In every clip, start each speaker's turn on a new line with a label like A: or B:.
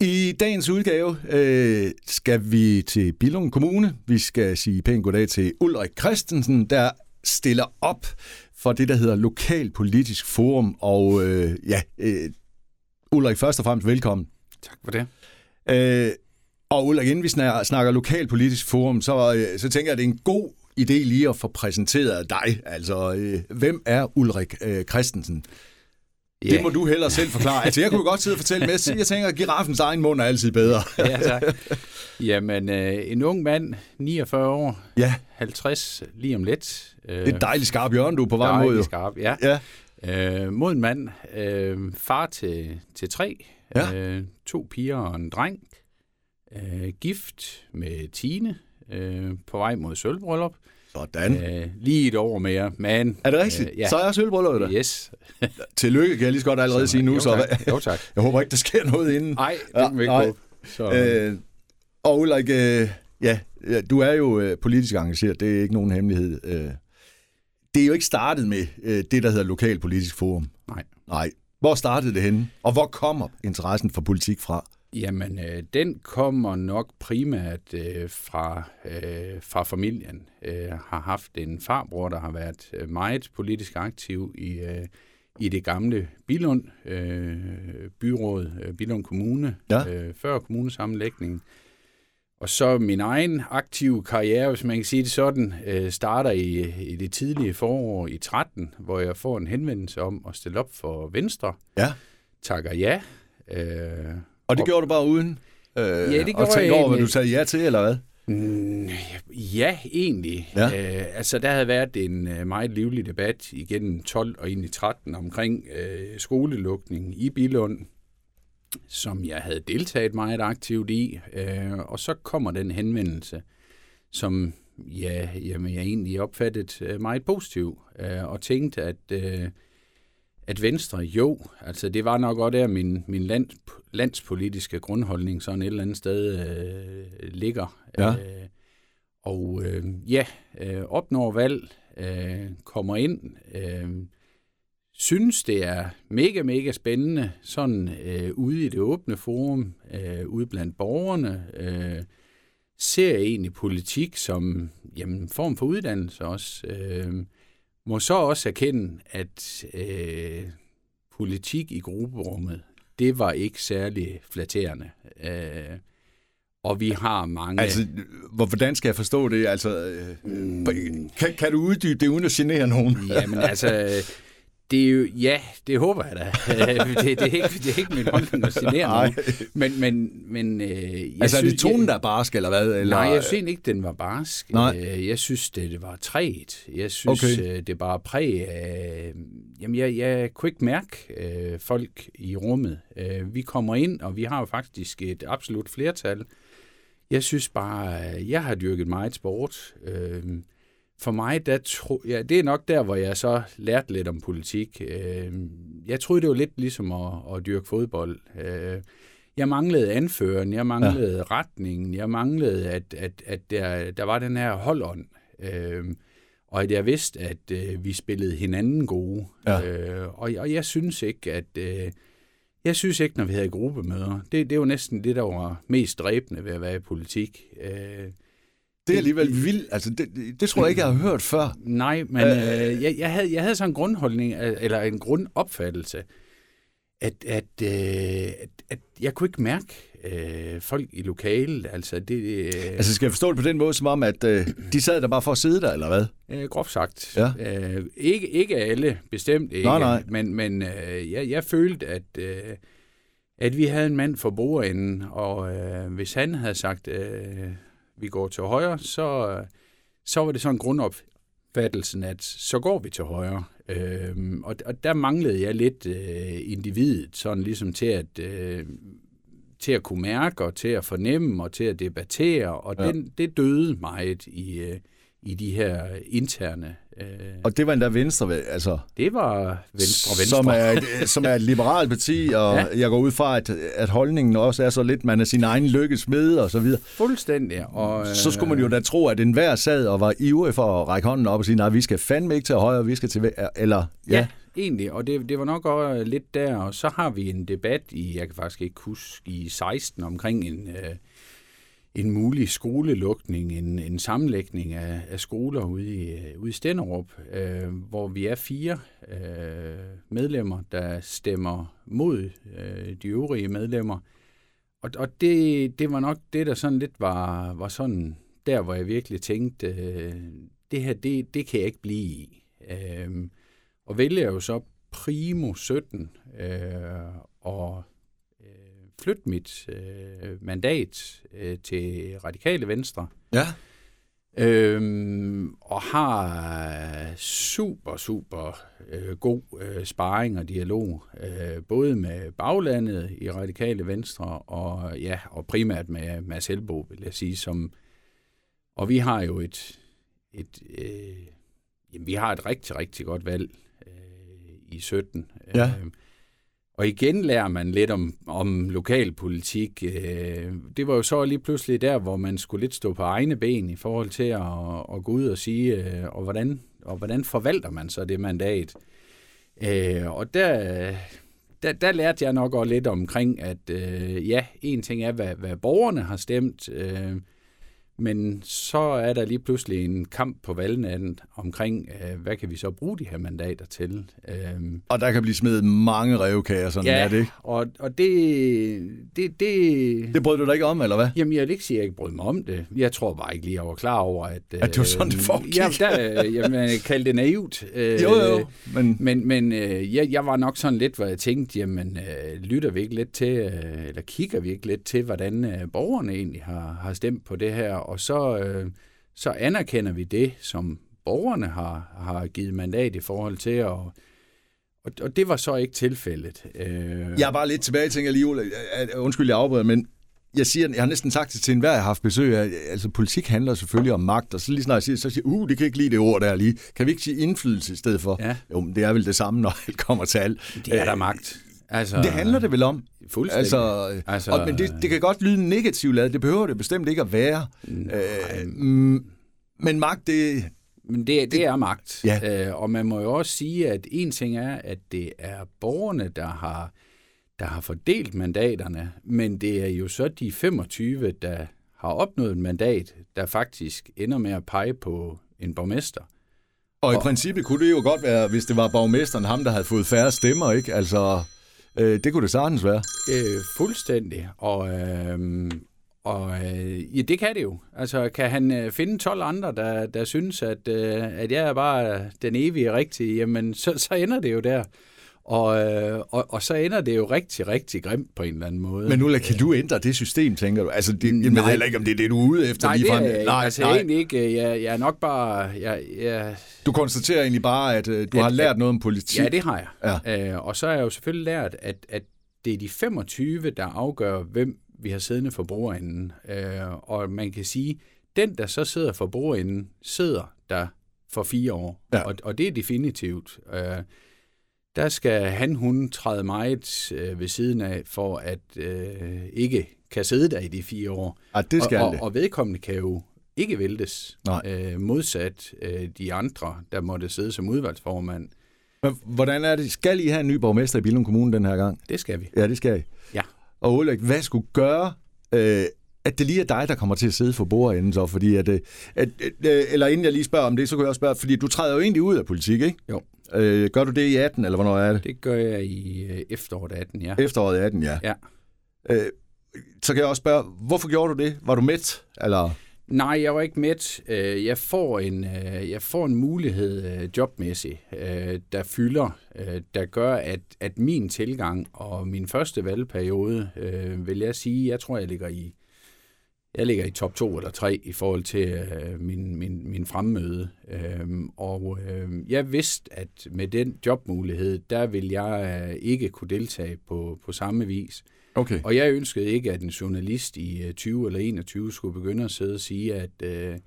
A: I dagens udgave øh, skal vi til Billund Kommune. Vi skal sige pænt goddag til Ulrik Christensen, der stiller op for det, der hedder Lokalpolitisk Forum. Og øh, ja, øh, Ulrik, først og fremmest velkommen.
B: Tak for det.
A: Øh, og Ulrik, inden vi snakker, snakker Lokalpolitisk Forum, så, øh, så tænker jeg, at det er en god idé lige at få præsenteret dig. Altså, øh, hvem er Ulrik øh, Christensen?
B: Ja.
A: Det må du heller selv forklare. Altså, jeg kunne godt sidde og fortælle med. Jeg tænker, at giraffens egen mund er altid bedre.
B: ja, tak. Jamen, øh, en ung mand, 49 år,
A: Ja,
B: 50 lige om lidt. Øh,
A: det er et dejligt skarp hjørne, du er på vej mod.
B: dejligt skarp, ja.
A: Ja,
B: Øh, mod en mand, øh, far til, til tre,
A: Ja.
B: øh, to piger og en dreng, øh, gift med Tine, øh, på vej mod sølvbryllup.
A: sådan.
B: Øh, lige et år mere, men...
A: Er det rigtigt?
B: Øh, ja.
A: Så er jeg sølvbryllup der.
B: Yes.
A: Tillykke, kan jeg lige så godt allerede sige nu.
B: jo,
A: Så
B: tak. jo, tak.
A: jeg håber ikke, der sker noget inden.
B: Nej, det kan vi ikke
A: nej.
B: Så,
A: Øh, og Ulrik, øh, ja, du er jo øh, politisk engageret. Det er ikke nogen hemmelighed. Øh, det er jo ikke startet med øh, det, der hedder Lokalpolitisk Forum.
B: nej.
A: Nej. Hvor startede det henne? Og hvor kommer interessen for politik fra?
B: Jamen, øh, den kommer nok primært øh, fra, øh, fra familien. Øh, har haft en farbror, der har været øh, meget politisk aktiv i, øh, i det gamle Bilund øh, byråd, øh, Bilund Kommune,
A: Ja.
B: øh, før kommunesammenlægningen. Og så min egen aktive karriere, hvis man kan sige det sådan, øh, starter i, i det tidlige forår i 13, hvor jeg får en henvendelse om at stille op for Venstre.
A: Ja.
B: Takker ja. Øh,
A: Og det
B: Og-
A: gjorde du bare uden? Øh,
B: Ja, det
A: og
B: gjorde
A: tænke
B: jeg
A: over, hvad du sagde ja til, eller hvad?
B: Mm, ja, egentlig.
A: Ja.
B: Øh, altså, der havde været en øh, meget livlig debat igennem 12 og ind i 13 omkring øh, skolelukning i Bilund, som jeg havde deltaget meget aktivt i. Øh, og så kommer den henvendelse, som ja, jamen, jeg egentlig opfattet øh, meget positiv, øh, og tænkte, at, øh, at Venstre, jo, altså det var nok også der, min, min land, landspolitiske grundholdning sådan et eller andet sted øh, ligger.
A: Ja.
B: Øh, og øh, ja, øh, opnår valg, øh, kommer ind, øh, synes det er mega, mega spændende, sådan øh, ude i det åbne forum, øh, ude blandt borgerne, øh, ser egentlig politik som jamen, en form for uddannelse også. Øh, må så også erkende, at øh, politik i grupperummet, det var ikke særlig flatterende. Øh, og vi har mange...
A: Altså, hvor- hvordan skal jeg forstå det? Altså, øh,
B: Mm.
A: kan, kan du uddybe det uden at genere nogen?
B: Jamen altså, det er jo, ja, det håber jeg da. det, det, er ikke, det er ikke min holdning at
A: Nej.
B: nogen. Men, men, men øh, jeg
A: Altså, er det
B: synes-
A: tonen, der er barsk, eller hvad? Eller?
B: Nej, jeg synes ikke, den var barsk.
A: Nej.
B: Øh, Jeg synes, det, det var træet. Jeg synes,
A: Okay.
B: okay. det bare præg af... Jamen, jeg, jeg kunne ikke mærke øh, folk i rummet. Øh, vi kommer ind, og vi har jo faktisk et absolut flertal. Jeg synes bare, øh, jeg har dyrket meget sport. Øh, for mig, der tro, ja, det er nok der, hvor jeg så lærte lidt om politik. Øh, jeg troede, det var lidt ligesom at, at dyrke fodbold. Øh, jeg manglede anføren, jeg manglede ja. retningen, jeg manglede, at, at, at der, der var den her holdånd. Øh, og at jeg vidste, at øh, vi spillede hinanden gode.
A: Ja.
B: Øh, og, og jeg synes ikke, at... Øh, jeg synes ikke, når vi havde gruppemøder, det, det var næsten det, der var mest dræbende ved at være i politik. Øh,
A: Det er alligevel vildt. Altså, det, det, tror jeg ikke, jeg har hørt før.
B: Nej, men øh, jeg, jeg, havde, jeg havde sådan en grundholdning, øh, eller en grundopfattelse, at, at, øh, at, at jeg kunne ikke mærke øh, folk i lokalet. Altså, det øh,
A: Altså, skal jeg forstå det på den måde, som om, at øh, de sad der bare for at sidde der, eller hvad?
B: øh, groft sagt.
A: Ja.
B: Øh, ikke, ikke alle, bestemt ikke.
A: Nej, nej.
B: Men, men øh, jeg, jeg følte, at, øh, at vi havde en mand for bordenden, og øh, hvis han havde sagt, øh, vi går til højre, så, øh, så var det sådan en grundopfattelsen, at så går vi til højre. Øhm, og, og der manglede jeg lidt øh, individet, sådan ligesom til at, øh, til at kunne mærke, og til at fornemme, og til at debattere, og
A: ja.
B: den, det døde meget i, øh, i de her interne. Øh,
A: Og det var endda Venstre, altså,
B: det var Venstre, Venstre.
A: Som, er som er et liberalt parti, og ja. Jeg går ud fra, at, at holdningen også er så lidt, man er sin egen lykkes med og så videre.
B: Fuldstændig. Og,
A: Så skulle man jo da tro, at enhver sad og var ivrig for at række hånden op og sige, nej, vi skal fandme ikke til højre, vi skal til eller ja.
B: Ja, egentlig, og det, det var nok også lidt der, og så har vi en debat i, jeg kan faktisk ikke huske, i 16 omkring en, øh, en mulig skolelukning, en, en sammenlægning af, af skoler ude i, øh, ude i Stenderup, øh, hvor vi er fire øh, medlemmer, der stemmer mod øh, de øvrige medlemmer. Og, og det, det var nok det, der sådan lidt var, var sådan der, hvor jeg virkelig tænkte, øh, det her, det, det kan jeg ikke blive i. Øh, og vælger jo så primo 17 øh, og flytte mit øh, mandat øh, til Radikale Venstre.
A: ja.
B: Øhm, og har super, super øh, god øh, sparring og dialog, øh, både med baglandet i Radikale Venstre, og ja, og primært med Mads Helbo, vil jeg sige, som, og vi har jo et, et øh, jamen, vi har et rigtig, rigtig godt valg øh, i 17.
A: Ja.
B: Øh, og igen lærer man lidt om, om lokalpolitik. Øh, det var jo så lige pludselig der, hvor man skulle lidt stå på egne ben i forhold til at, at gå ud og sige, øh, og, hvordan, og hvordan forvalter man så det mandat. Øh, og der, der, der lærte jeg nok også lidt omkring, at ja, en ting er, hvad, hvad borgerne har stemt, øh, men så er der lige pludselig en kamp på valgnatten omkring, øh, hvad kan vi så bruge de her mandater til. Øh,
A: Og der kan blive smidt mange revkager, sådan
B: ja,
A: er det ikke?
B: og, og det, det, det,
A: Det brød du dig ikke om, eller hvad?
B: Jamen, jeg vil ikke sige, at jeg ikke brød mig om det. Jeg tror bare ikke lige, jeg var klar over, at...
A: At det var sådan, det foregik.
B: Ja, der, øh, jamen, jeg kaldte det naivt. Øh,
A: Jo, jo, men
B: Men, men øh, jeg, jeg var nok sådan lidt, hvor jeg tænkte, jamen, øh, lytter vi ikke lidt til, øh, eller kigger vi ikke lidt til, hvordan øh, borgerne egentlig har, har stemt på det her, og så, øh, så anerkender vi det, som borgerne har, har givet mandat i forhold til, og, og, og det var så ikke tilfældet. Øh,
A: jeg er bare lidt tilbage, tænker lige, Undskyld, jeg afbryder, men jeg, siger, jeg har næsten sagt det til enhver, jeg har haft besøg af. Altså, politik handler selvfølgelig om magt, og så lige snart jeg siger, så siger uh, det kan ikke lide det ord der lige. Kan vi ikke sige indflydelse i stedet for?
B: Ja.
A: Jo, men det er vel det samme, når alt kommer til alt.
B: det er der
A: Øh,
B: magt. Altså,
A: Det handler det vel om.
B: Fuldstændig.
A: Altså,
B: Altså-
A: og, men det, det kan godt lyde negativt lavet. Det behøver det bestemt ikke at være. Øh, men magt, det...
B: Men det, det er magt.
A: Ja.
B: Øh, og man må jo også sige, at en ting er, at det er borgerne, der har, der har fordelt mandaterne, men det er jo så de 25, der har opnået et mandat, der faktisk ender med at pege på en borgmester.
A: Og i princippet kunne det jo godt være, hvis det var borgmesteren, ham der havde fået færre stemmer, ikke? Altså, øh, det kunne det sagtens være.
B: Øh, fuldstændig. Og, øh, og øh, ja, det kan det jo. Altså, kan han øh, finde 12 andre, der, der synes, at, øh, at jeg er bare den evige rigtige, jamen, så, så ender det jo der. Og, øh, og, og så ender det jo rigtig, rigtig grimt på en eller anden måde.
A: Men nu kan du ændre det system, tænker du? Altså, det, jeg ved heller ikke, om det er det, du er ude efter
B: Nej, det
A: ligefrem.
B: er jeg ikke.
A: nej,
B: altså
A: nej.
B: egentlig ikke. Jeg, jeg er nok bare... Jeg, jeg,
A: Du konstaterer egentlig bare, at øh, du
B: At-
A: har lært noget om politik.
B: ja, det har jeg.
A: Ja.
B: Øh, og så har jeg jo selvfølgelig lært, at, at det er de 25, der afgør, hvem vi har siddende for bordenden. Øh, og man kan sige, den, der så sidder for bordenden, sidder der for fire år.
A: Ja.
B: Og, og det er definitivt. Øh, der skal han, hun træde meget øh, ved siden af, for at øh, ikke kan sidde der i de fire år.
A: Ja, det skal
B: og, og, og vedkommende kan jo ikke væltes,
A: Nej.
B: øh, modsat øh, de andre, der måtte sidde som udvalgsformand.
A: Men hvordan er det? Skal I have en ny borgmester i Billund Kommune den her gang?
B: Det skal vi.
A: Ja, det skal I.
B: Ja.
A: Og Ulrik, hvad skulle gøre, øh, at det lige er dig, der kommer til at sidde for bordenden så? Fordi at, øh, at, øh, eller inden jeg lige spørger om det, så kan jeg også spørge, fordi du træder jo egentlig ud af politik, ikke?
B: Jo.
A: Øh, gør du det i 18, eller hvornår er det?
B: Det gør jeg i øh, efteråret 18, ja.
A: Efteråret 18, ja.
B: Ja.
A: Øh, så kan jeg også spørge, hvorfor gjorde du det? Var du mæt? Eller?
B: Nej, jeg var ikke med. Øh, Jeg får en, øh, jeg får en mulighed øh, jobmæssigt, der fylder, der gør, at, at min tilgang og min første valgperiode, vil jeg sige, jeg tror, jeg ligger i jeg ligger i top 2 eller 3 i forhold til øh, min, min, min fremmøde. Øhm, og øh, jeg vidste, at med den jobmulighed, der vil jeg øh, ikke kunne deltage på, på samme vis.
A: Okay.
B: Og jeg ønskede ikke, at en journalist i øh, 20 eller 21 skulle begynde at sidde og sige, at øh,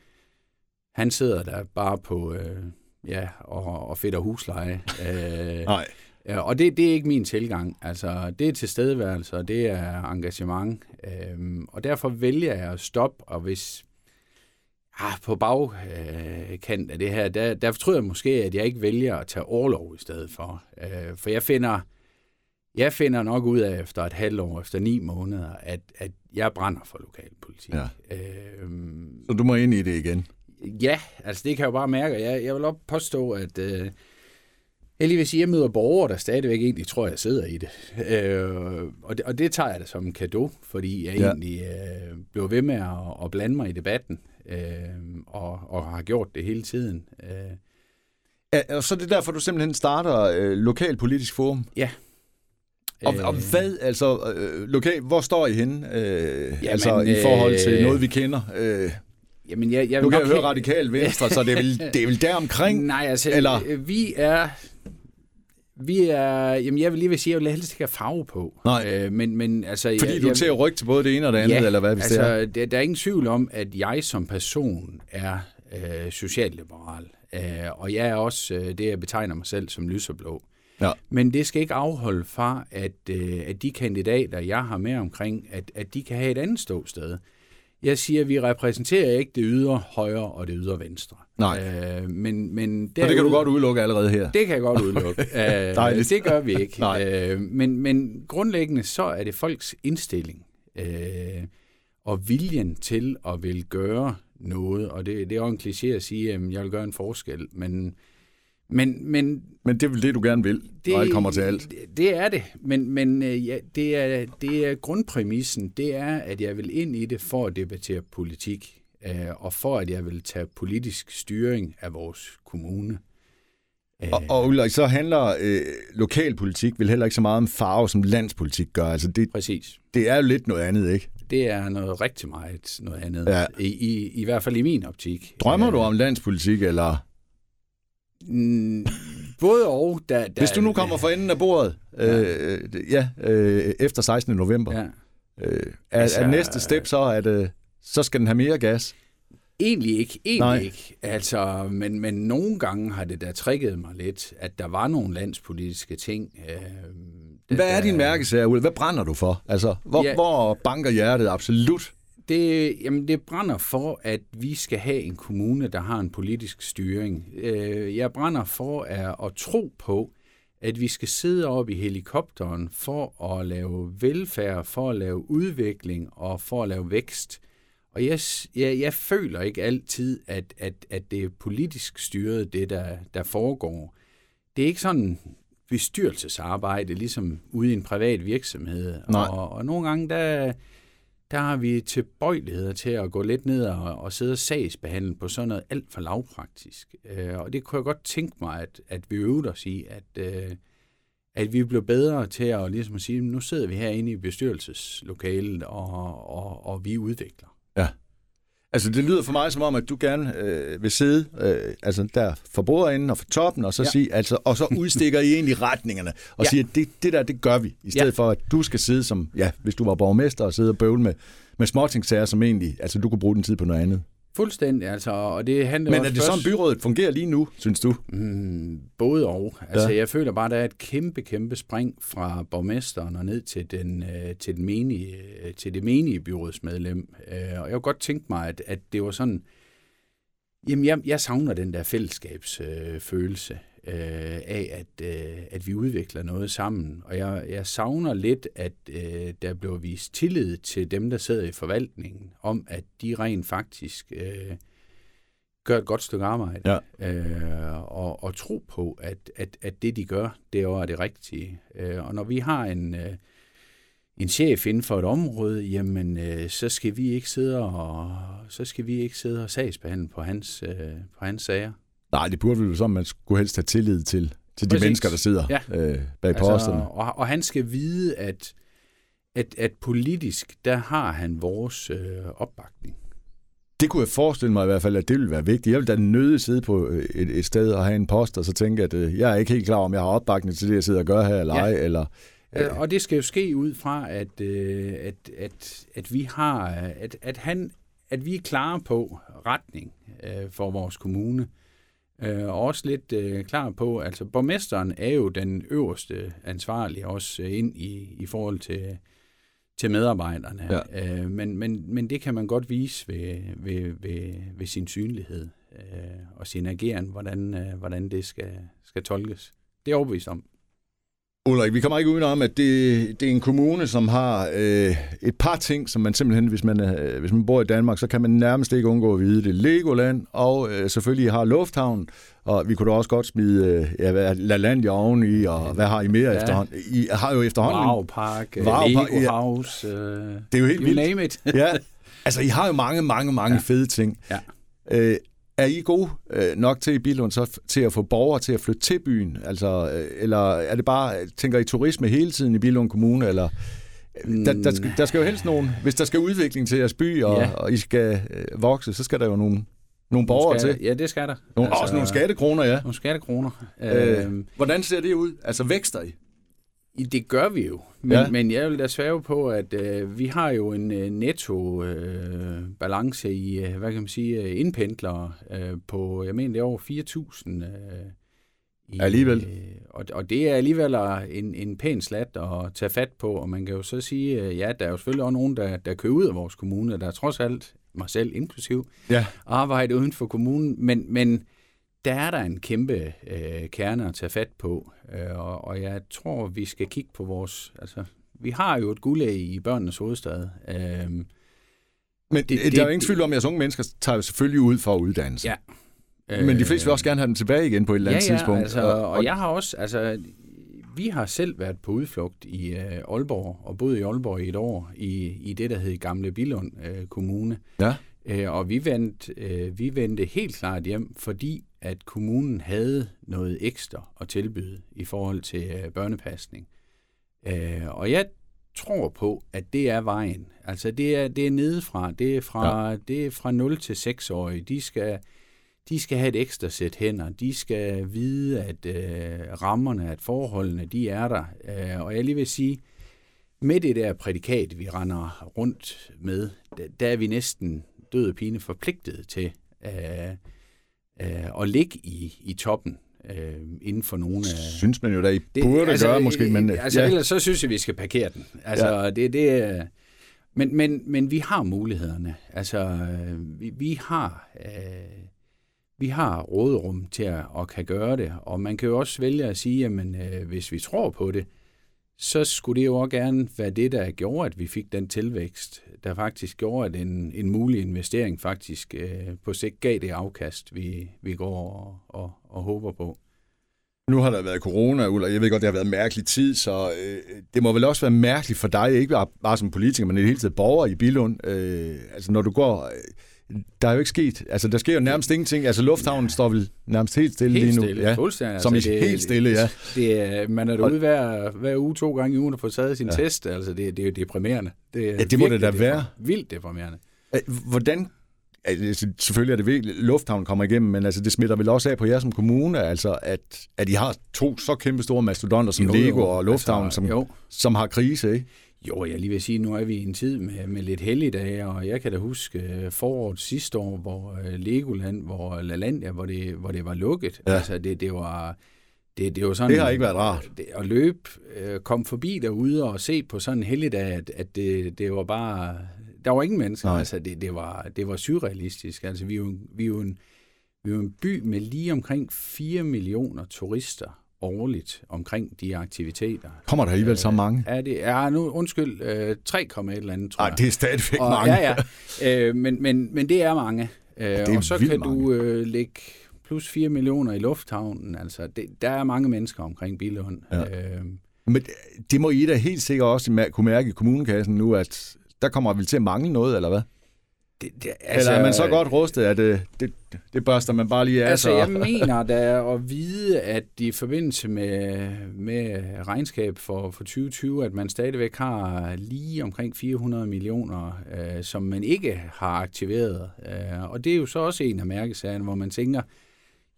B: han sidder der bare på øh, ja, og, og fedter husleje. Øh,
A: Nej.
B: Ja, og det, det er ikke min tilgang. Altså, det er tilstedeværelse, og det er engagement. Øhm, og derfor vælger jeg at stoppe, og hvis ah, på bagkant af det her, der, der tror jeg måske, at jeg ikke vælger at tage overlov i stedet for. Øh, for jeg finder, jeg finder nok ud af efter et halvt år, efter ni måneder, at, at jeg brænder for lokalpolitik.
A: Ja.
B: Øhm,
A: Så du må ind i det igen.
B: Ja, altså det kan jeg jo bare mærke. Jeg, jeg vil også påstå, at øh, at jeg møder borgere, der stadigvæk egentlig tror, jeg sidder i det. Øh, og, det og det tager jeg det som en gave, fordi jeg
A: Ja.
B: egentlig øh, blev ved med at, at blande mig i debatten, øh, og, og har gjort det hele tiden. Øh,
A: Ja, og så er det derfor, du simpelthen starter øh, lokalpolitisk forum.
B: ja.
A: Og, og hvad, altså, øh, lokal, hvor står I henne? Øh,
B: Jamen,
A: altså, i forhold til
B: øh,
A: noget, vi kender. Øh,
B: Jamen, jeg, jeg
A: nu kan
B: nok
A: jeg høre radikal venstre, så det er vel, det er vel der omkring.
B: Nej, altså,
A: eller-
B: eller... vi er... Vi er... Jamen, jeg vil lige vil sige, at jeg vil helst ikke have farve på.
A: Nej.
B: Øh, men, men altså...
A: Fordi
B: jeg,
A: du er til at rykke til både det ene og det andet,
B: ja,
A: eller hvad hvis
B: altså,
A: det er?
B: Der, der er ingen tvivl om, at jeg som person er øh, socialliberal. Øh, og jeg er også øh, det, jeg betegner mig selv som lyserblå.
A: Ja.
B: Men det skal ikke afholde fra, at, øh, at de kandidater, jeg har med omkring, at, at de kan have et andet ståsted. Jeg siger, at vi repræsenterer ikke det ydre højre og det ydre venstre.
A: Nej.
B: Øh, men, men
A: Så det kan du
B: derude-
A: godt udelukke allerede her.
B: det kan jeg godt udelukke. øh,
A: Dejligt.
B: det gør vi ikke.
A: Nej.
B: Øh, men, men grundlæggende så er det folks indstilling øh, og viljen til at vil gøre noget. Og det, det er jo en kliché at sige, at jeg vil gøre en forskel. Men, men, men
A: Men det er vel det, du gerne vil, det, når alt kommer til alt.
B: Det, det er det, men, men øh, ja, det, er, det er grundpræmissen, det er, at jeg vil ind i det for at debattere politik, øh, og for at jeg vil tage politisk styring af vores kommune. Øh,
A: Og, og Ulrik, så handler øh, lokalpolitik vel heller ikke så meget om farve, som landspolitik gør. Altså det,
B: Præcis.
A: det er jo lidt noget andet, ikke?
B: Det er noget rigtig meget noget andet,
A: Ja.
B: I, i, i hvert fald i min optik.
A: Drømmer
B: Øh,
A: du om landspolitik, eller...
B: Mm, både og. Der, der,
A: Hvis du nu kommer for enden af bordet, øh, ja, øh, efter 16. november, ja.
B: Ja.
A: øh, er,
B: Altså-
A: er næste step så, at øh, så skal den have mere gas?
B: Egentlig ikke, egentlig
A: Nej.
B: Ikke. Altså, men, men nogle gange har det da trikket mig lidt, at der var nogle landspolitiske ting. Øh, der-
A: Hvad er din mærkesager, Ulrik? Hvad brænder du for? Altså, hvor, ja.
B: Ja.
A: hvor banker hjertet absolut?
B: Det, jamen, det brænder for, at vi skal have en kommune, der har en politisk styring. Øh, jeg brænder for at, at tro på, at vi skal sidde oppe i helikopteren for at lave velfærd, for at lave udvikling og for at lave vækst. Og jeg, jeg, jeg føler ikke altid, at, at, at det er politisk styret, det der, der foregår. Det er ikke sådan bestyrelsesarbejde, ligesom ude i en privat virksomhed.
A: Nej.
B: Og, og nogle gange, der, der har vi tilbøjeligheder til at gå lidt ned og, og sidde og sagsbehandle på sådan noget alt for lavpraktisk. Øh, og det kunne jeg godt tænke mig, at, at vi øvede os i, at, øh, at vi blev bedre til at, ligesom at sige, nu sidder vi herinde i bestyrelseslokalet, og, og, og vi udvikler.
A: Altså, det lyder for mig som om, at du gerne øh, vil sidde øh, altså der for bordenden og for toppen, og så, ja. Sige, altså, og så udstikker I egentlig retningerne, og ja. Siger, at det, det der, det gør vi, i stedet ja. For, at du skal sidde som, ja, hvis du var borgmester, og sidde og bøvle med, med småtingssager, som egentlig, altså du kunne bruge den tid på noget andet.
B: Fuldstændig, altså, og det handler
A: Men er det sådan,
B: først-
A: byrådet fungerer lige nu, synes du?
B: Mm, både og. Altså,
A: Ja.
B: jeg føler bare, der er et kæmpe, kæmpe spring fra borgmesteren og ned til, den, øh, til, den menige, øh, til det menige byrådsmedlem. Øh, og jeg kunne godt tænke mig, at, at det var sådan... Jamen, jeg, jeg savner den der fællesskabsfølelse øh, af, at, øh, at vi udvikler noget sammen. Og jeg, jeg savner lidt, at øh, der bliver vist tillid til dem, der sidder i forvaltningen, om at de rent faktisk øh, gør et godt stykke arbejde.
A: Ja.
B: Øh, og, og tro på, at, at, at det, de gør, det er det rigtige. Øh, og når vi har en... Øh, en chef inden for et område, jamen øh, så skal vi ikke sidde og så skal vi ikke sidde og sagsbehandle på hans øh, på hans sager.
A: Nej, det burde vel være sådan, man skulle helst have tillid til, til de
B: Præcis.
A: mennesker, der sidder
B: Ja.
A: øh, bag altså, posterne.
B: og, og han skal vide at at, at politisk der har han vores øh, opbakning.
A: Det kunne jeg forestille mig i hvert fald, at det ville være vigtigt. Jeg vil da nødig sidde på øh, et, et sted og have en post, og så tænke, at øh, jeg er ikke helt klar om, jeg har opbakning til det, jeg sidder og gør her, eller
B: Ja.
A: ej, eller,
B: Ja, og det skal jo ske ud fra, at, øh, at, at, at vi har, at, at, han, at vi er klare på retning øh, for vores kommune. Øh, og også lidt øh, klar på, altså borgmesteren er jo den øverste ansvarlige også øh, ind i, i forhold til, til medarbejderne. Ja. Øh, men, men, men det kan man godt vise ved, ved, ved, ved sin synlighed øh, og sin ageren, hvordan, øh, hvordan det skal, skal tolkes. Det er overbevist om.
A: Ulrik, vi kommer ikke udenom, at det, det er en kommune, som har øh, et par ting, som man simpelthen, hvis man, øh, hvis man bor i Danmark, så kan man nærmest ikke undgå at vide. Det Legoland, og øh, selvfølgelig har Lufthavn, og vi kunne da også godt smide øh, ja, hvad, La Landia oveni, og hvad har I mere ja. efterhånden? I har jo efterhånden...
B: Wow Park, wow, Lego ja. House, øh, det er jo helt you vildt. name it.
A: ja, altså I har jo mange, mange, mange ja. fede ting. Ja. Øh, er I gode øh, nok til i Bilund så til at få borgere til at flytte til byen? Altså, øh, eller er det bare, tænker I turisme hele tiden i Bilund Kommune, eller... Der, der, skal, der skal jo helst nogen, hvis der skal udvikling til jeres by, og, ja. og I skal øh, vokse, så skal der jo nogle, nogle borgere
B: skal,
A: til.
B: Ja, det skal der.
A: Nogle, altså, også nogle skattekroner, ja.
B: Nogle skattekroner.
A: Øh, øh, hvordan ser det ud? Altså vækster I?
B: Det gør vi jo, men, ja. men jeg vil da svæve på, at øh, vi har jo en øh, netto øh, balance i, øh, hvad kan man sige, øh, indpendlere øh, på, jeg mener det er over 4.000. Øh,
A: i, alligevel. Øh,
B: og, og det er alligevel en, en pæn slat at tage fat på, og man kan jo så sige, øh, ja, der er jo selvfølgelig også nogen, der, der kører ud af vores kommune, der er trods alt, mig selv inklusiv, ja. arbejde uden for kommunen, men, men der er der en kæmpe øh, kerne at tage fat på, øh, og, og jeg tror, vi skal kigge på vores... Altså, vi har jo et guldæg i børnenes hovedstad. Øh,
A: men det, det, der er jo ingen tvivl om, at jeres unge mennesker tager selvfølgelig ud for at uddanne sig. Ja. Men de fleste vil også gerne have dem tilbage igen på et eller andet
B: ja, ja,
A: tidspunkt.
B: Altså, og, og jeg har også, altså, vi har selv været på udflugt i øh, Aalborg, og boet i Aalborg i et år, i, i det, der hed Gamle Billund øh, Kommune. Ja. Øh, og vi vendte, øh, vi vendte helt klart hjem, fordi at kommunen havde noget ekstra at tilbyde i forhold til øh, børnepasning. Øh, og jeg tror på, at det er vejen. Altså det er, det er nedefra. Det er fra, ja. det er fra 0 til 6 år. De skal, de skal have et ekstra sæt hænder. De skal vide, at øh, rammerne, at forholdene, de er der. Øh, og jeg lige vil sige, med det der prædikat, vi render rundt med, der, der er vi næsten døde pine forpligtet til øh, øh, at ligge i, i toppen øh, inden for nogle af...
A: Synes man jo da, I det, burde altså, gøre måske, men...
B: Altså, ja. ellers så synes jeg, vi skal parkere den. Altså, ja. det, det, men, men, men vi har mulighederne. Altså, vi, vi har... Øh, vi har råderum til at, at kan gøre det, og man kan jo også vælge at sige, at øh, hvis vi tror på det, så skulle det jo også gerne være det, der gjorde, at vi fik den tilvækst, der faktisk gjorde, at en, en mulig investering faktisk øh, på sigt gav det afkast, vi, vi går og, og, og håber på.
A: Nu har der været corona, Ulla. Jeg ved godt, det har været en mærkelig tid, så øh, det må vel også være mærkeligt for dig, ikke bare som politiker, men i det hele taget borger i Bilund. Øh, altså når du går... Øh, der er jo ikke sket. Altså, der sker jo nærmest ingenting. Altså, lufthavnen står vel nærmest helt stille
B: helt
A: lige nu.
B: Stille, ja. Fuldstændig.
A: Som altså, det, helt stille, ja.
B: Det er, man er derude hver, hver uge, to gange i ugen, og får taget sin ja. test. Altså, det, det er jo deprimerende.
A: Det er ja, det må det da være.
B: Vildt deprimerende.
A: Hvordan Altså, selvfølgelig er det vigtigt, lufthavnen kommer igennem, men altså, det smitter vel også af på jer som kommune, altså, at, at I har to så kæmpe store mastodonter som jo, Lego jo. og lufthavnen, altså, som, jo. som har krise, ikke?
B: Jo, jeg lige vil sige, nu er vi i en tid med, med lidt helligdage, og jeg kan da huske øh, foråret sidste år, hvor øh, Legoland, hvor LaLandia, hvor det, hvor det var lukket. Ja. Altså, det, det var... Det, det, var sådan,
A: det har ikke været rart.
B: Det, at løbe, øh, komme forbi derude og se på sådan en helligdag, at, at det, det var bare... Der var ingen mennesker. Nej. Altså, det, det, var, det var surrealistisk. Altså, vi er jo, vi er jo en, vi er jo en by med lige omkring 4 millioner turister årligt omkring de aktiviteter.
A: Kommer der alligevel så mange?
B: Er det, ja, nu undskyld, øh, 3, et eller andet, tror Ej,
A: det er stadigvæk og, mange.
B: Ja, ja. Øh, men, men, men det er mange. Øh, det er og så kan mange. du øh, lægge plus 4 millioner i lufthavnen. Altså, det, der er mange mennesker omkring Billund. Ja. Øh,
A: men det må I da helt sikkert også kunne mærke i kommunekassen nu, at der kommer vel til at mangle noget, eller hvad? Det, det, altså, Eller er man så godt rustet, at det, det, det børster man bare lige af?
B: Altså, jeg mener da at vide, at i forbindelse med, med regnskab for, for 2020, at man stadigvæk har lige omkring 400 millioner, øh, som man ikke har aktiveret. Øh, og det er jo så også en af mærkesagerne, hvor man tænker,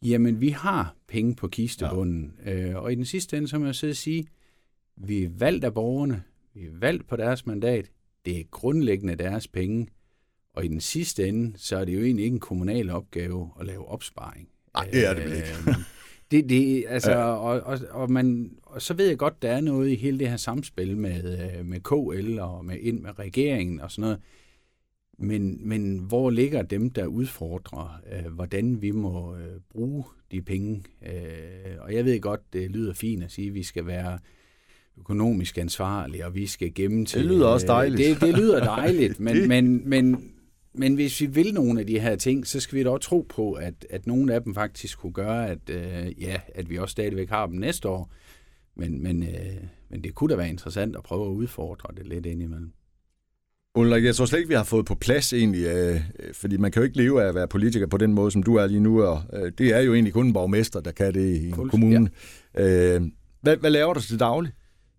B: jamen vi har penge på kistebunden. Ja. Øh, og i den sidste ende, så må jeg sidde og sige, Vi er valgt af borgerne. Vi er valgt på deres mandat. Det er grundlæggende deres penge. Og i den sidste ende, så er det jo egentlig ikke en kommunal opgave at lave opsparing.
A: Nej, det er det vel ikke.
B: Øhm, det, det, altså, ja. og, og, og, man, og så ved jeg godt, der er noget i hele det her samspil med, øh, med KL og med ind med regeringen og sådan noget. Men, men hvor ligger dem, der udfordrer, øh, hvordan vi må øh, bruge de penge? Øh, og jeg ved godt, det lyder fint at sige, at vi skal være økonomisk ansvarlige, og vi skal gemme til...
A: Det lyder også dejligt.
B: Det, det lyder dejligt, men, men, men, men hvis vi vil nogle af de her ting, så skal vi da også tro på, at, at nogle af dem faktisk kunne gøre, at, øh, ja, at vi også stadigvæk har dem næste år. Men, men, øh, men det kunne da være interessant at prøve at udfordre det lidt indimellem.
A: Ulrik, jeg tror slet ikke, vi har fået på plads egentlig, øh, fordi man kan jo ikke leve af at være politiker på den måde, som du er lige nu, og øh, det er jo egentlig kun en borgmester, der kan det i en
B: Fuldt,
A: kommune. Ja. Øh, hvad, hvad laver du til daglig?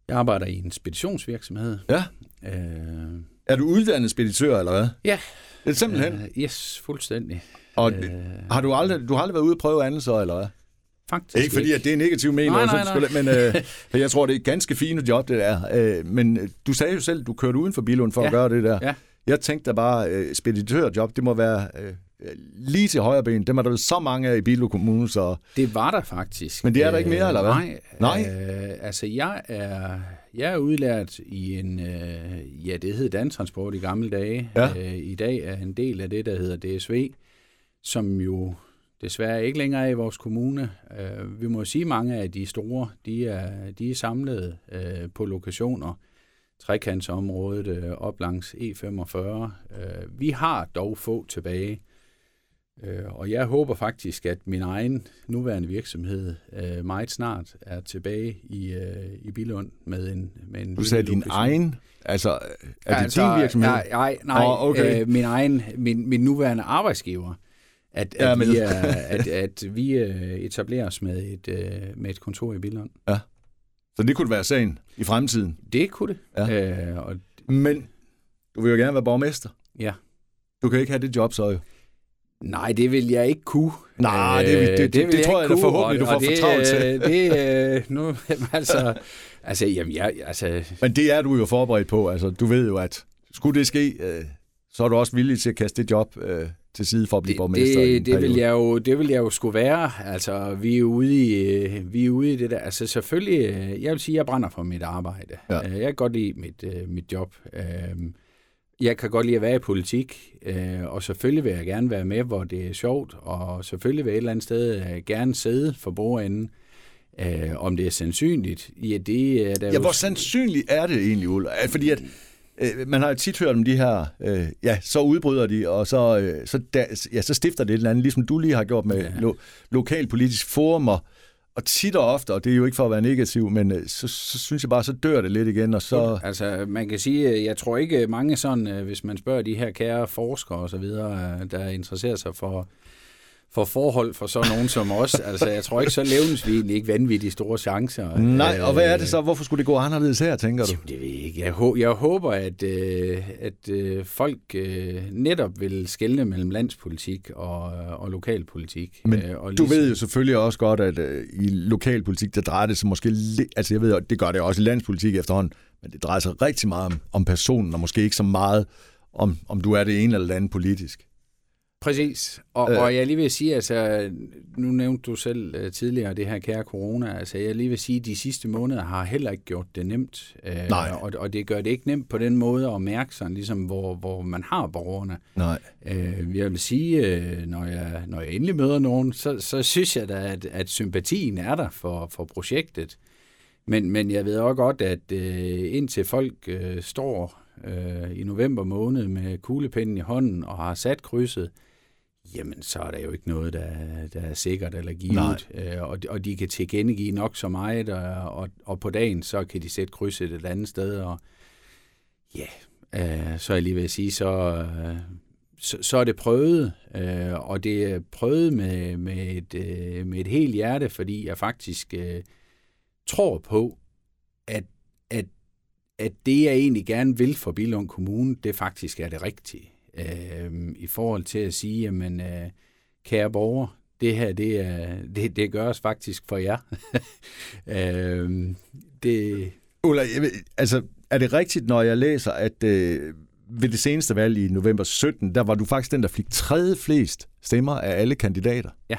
B: Jeg arbejder i en speditionsvirksomhed.
A: Ja.
B: Øh,
A: Er du uddannet speditør, eller hvad?
B: ja.
A: Det er simpelthen.
B: Øh, yes, fuldstændig.
A: Og
B: øh,
A: har du aldrig, du har aldrig været ude og prøve andet så, eller hvad?
B: Faktisk
A: Ikke fordi, at det er negativt mening,
B: Nej,
A: nej,
B: nej,
A: men øh, for jeg tror, det er et ganske fint job, det der. Øh, men øh, du sagde jo selv, du kørte uden for Bilund for ja. at gøre det der.
B: Ja.
A: Jeg tænkte da bare, øh, speditørjob, det må være øh, lige til højre ben. Dem er der så mange af i Bilund Kommune, så...
B: Det var der faktisk.
A: Men det er der ikke mere, eller hvad?
B: Nej.
A: Nej?
B: Øh, altså, jeg er, jeg er udlært i en, øh, ja, det hed Dantransport i gamle dage.
A: Ja.
B: Øh, I dag er en del af det, der hedder DSV, som jo desværre ikke længere er i vores kommune. Øh, vi må sige, at mange af de store, de er, de er samlet øh, på lokationer. Trekantsområdet øh, op langs E45. Øh, vi har dog få tilbage. Øh, og jeg håber faktisk, at min egen nuværende virksomhed øh, meget snart er tilbage i, øh, i Bilund med en med en
A: Du sagde din egen, altså er det
B: altså,
A: din virksomhed?
B: Nej, nej, nej
A: Åh, okay.
B: øh, min egen, min, min nuværende arbejdsgiver. At, at,
A: Ja,
B: ja,
A: men-
B: vi, er, at, at vi etablerer os med et, øh, med et kontor i Bilund.
A: Så det kunne være sagen i fremtiden.
B: Det kunne det.
A: Ja.
B: Øh, og,
A: Men du vil jo gerne være borgmester.
B: ja.
A: Du kan ikke have det job så jo.
B: Nej, det vil jeg ikke kunne.
A: Nej, det-
B: Øh,
A: det- det- det
B: vil
A: tror jeg
B: kunne,
A: forhåbentlig, du får
B: det,
A: for travlt til.
B: øh, Det, øh, nu, altså, altså, jamen, jeg, altså,
A: Men det er du jo forberedt på. Altså, du ved jo, at skulle det ske, så er du også villig til at kaste det job til side for at blive
B: det,
A: borgmester.
B: det, det, vil jeg jo, det vil jeg jo skulle være. Altså, vi er ude i, vi er ude i det der. Altså, selvfølgelig, jeg vil sige, at jeg brænder for mit arbejde.
A: Ja.
B: Jeg kan godt lide mit, mit job. Øh, Jeg kan godt lide at være i politik, øh, og selvfølgelig vil jeg gerne være med, hvor det er sjovt, og selvfølgelig vil jeg et eller andet sted øh, gerne sidde for bordenden. Øh, om det er sandsynligt, ja, det er der
A: Ja,
B: jo...
A: hvor sandsynligt er det egentlig, Ulla? Fordi at, øh, man har jo tit hørt om de her, øh, ja, så udbryder de, og så, øh, så, der, ja, så stifter det et eller andet, ligesom du lige har gjort med ja. Lo, lokalpolitisk forum, og, og tit og ofte, og det er jo ikke for at være negativ, men øh, så, så synes jeg bare, så dør det lidt igen, og så...
B: Altså, man kan sige, øh, jeg tror ikke mange sådan, øh, hvis man spørger de her kære forskere og så videre, der interesserer sig for, for forhold for sådan nogen som os. Altså, jeg tror ikke, så levnes vi egentlig ikke vanvittigt store chancer.
A: Nej, og hvad er
B: Øh,
A: det så? Hvorfor skulle det gå anderledes her, tænker du?
B: Jamen, det ved jeg ikke. Jeg, hå- jeg håber, at, øh, at øh, folk øh, netop vil skelne mellem landspolitik og, og lokalpolitik.
A: Men
B: øh, og
A: Du
B: ligesom-
A: ved jo selvfølgelig også godt, at øh, i lokalpolitik, der drejer det sig måske lidt... Altså jeg ved, det gør det også i landspolitik efterhånden, men det drejer sig rigtig meget om, om personen, og måske ikke så meget om, om du er det ene eller det andet politisk.
B: Præcis. Og,
A: Øh.
B: og jeg lige vil sige, altså, nu nævnte du selv uh, tidligere det her kære corona, altså jeg lige vil sige, at de sidste måneder har heller ikke gjort det nemt. Uh,
A: Nej.
B: Og, og det gør det ikke nemt på den måde at mærke sådan, ligesom hvor, hvor man har borgerne.
A: Nej.
B: Uh, jeg vil sige, uh, når, jeg, når jeg endelig møder nogen, så, så synes jeg da, at, at sympatien er der for, for projektet. Men, men jeg ved også godt, at uh, indtil folk uh, står i november måned med kuglepinden i hånden og har sat krydset, jamen så er der jo ikke noget, der, der er sikkert eller givet. Øh, og, og de kan tilkendegive nok så meget, og, og, og på dagen, så kan de sætte krydset et andet sted. Og ja, øh, så er jeg lige ved at sige, så, øh, så, så er det prøvet, øh, og det er prøvet med, med, et, øh, med et helt hjerte, fordi jeg faktisk øh, tror på, at, at, at det, jeg egentlig gerne vil for Billund Kommune, det faktisk er det rigtige øh, i forhold til at sige, jamen, øh, kære borger, det her, det, er, det, det gøres faktisk for jer. øh, det,
A: Ulla, ved, altså, er det rigtigt, når jeg læser, at øh, ved det seneste valg i november 17, der var du faktisk den, der fik tredje flest stemmer af alle kandidater?
B: Ja.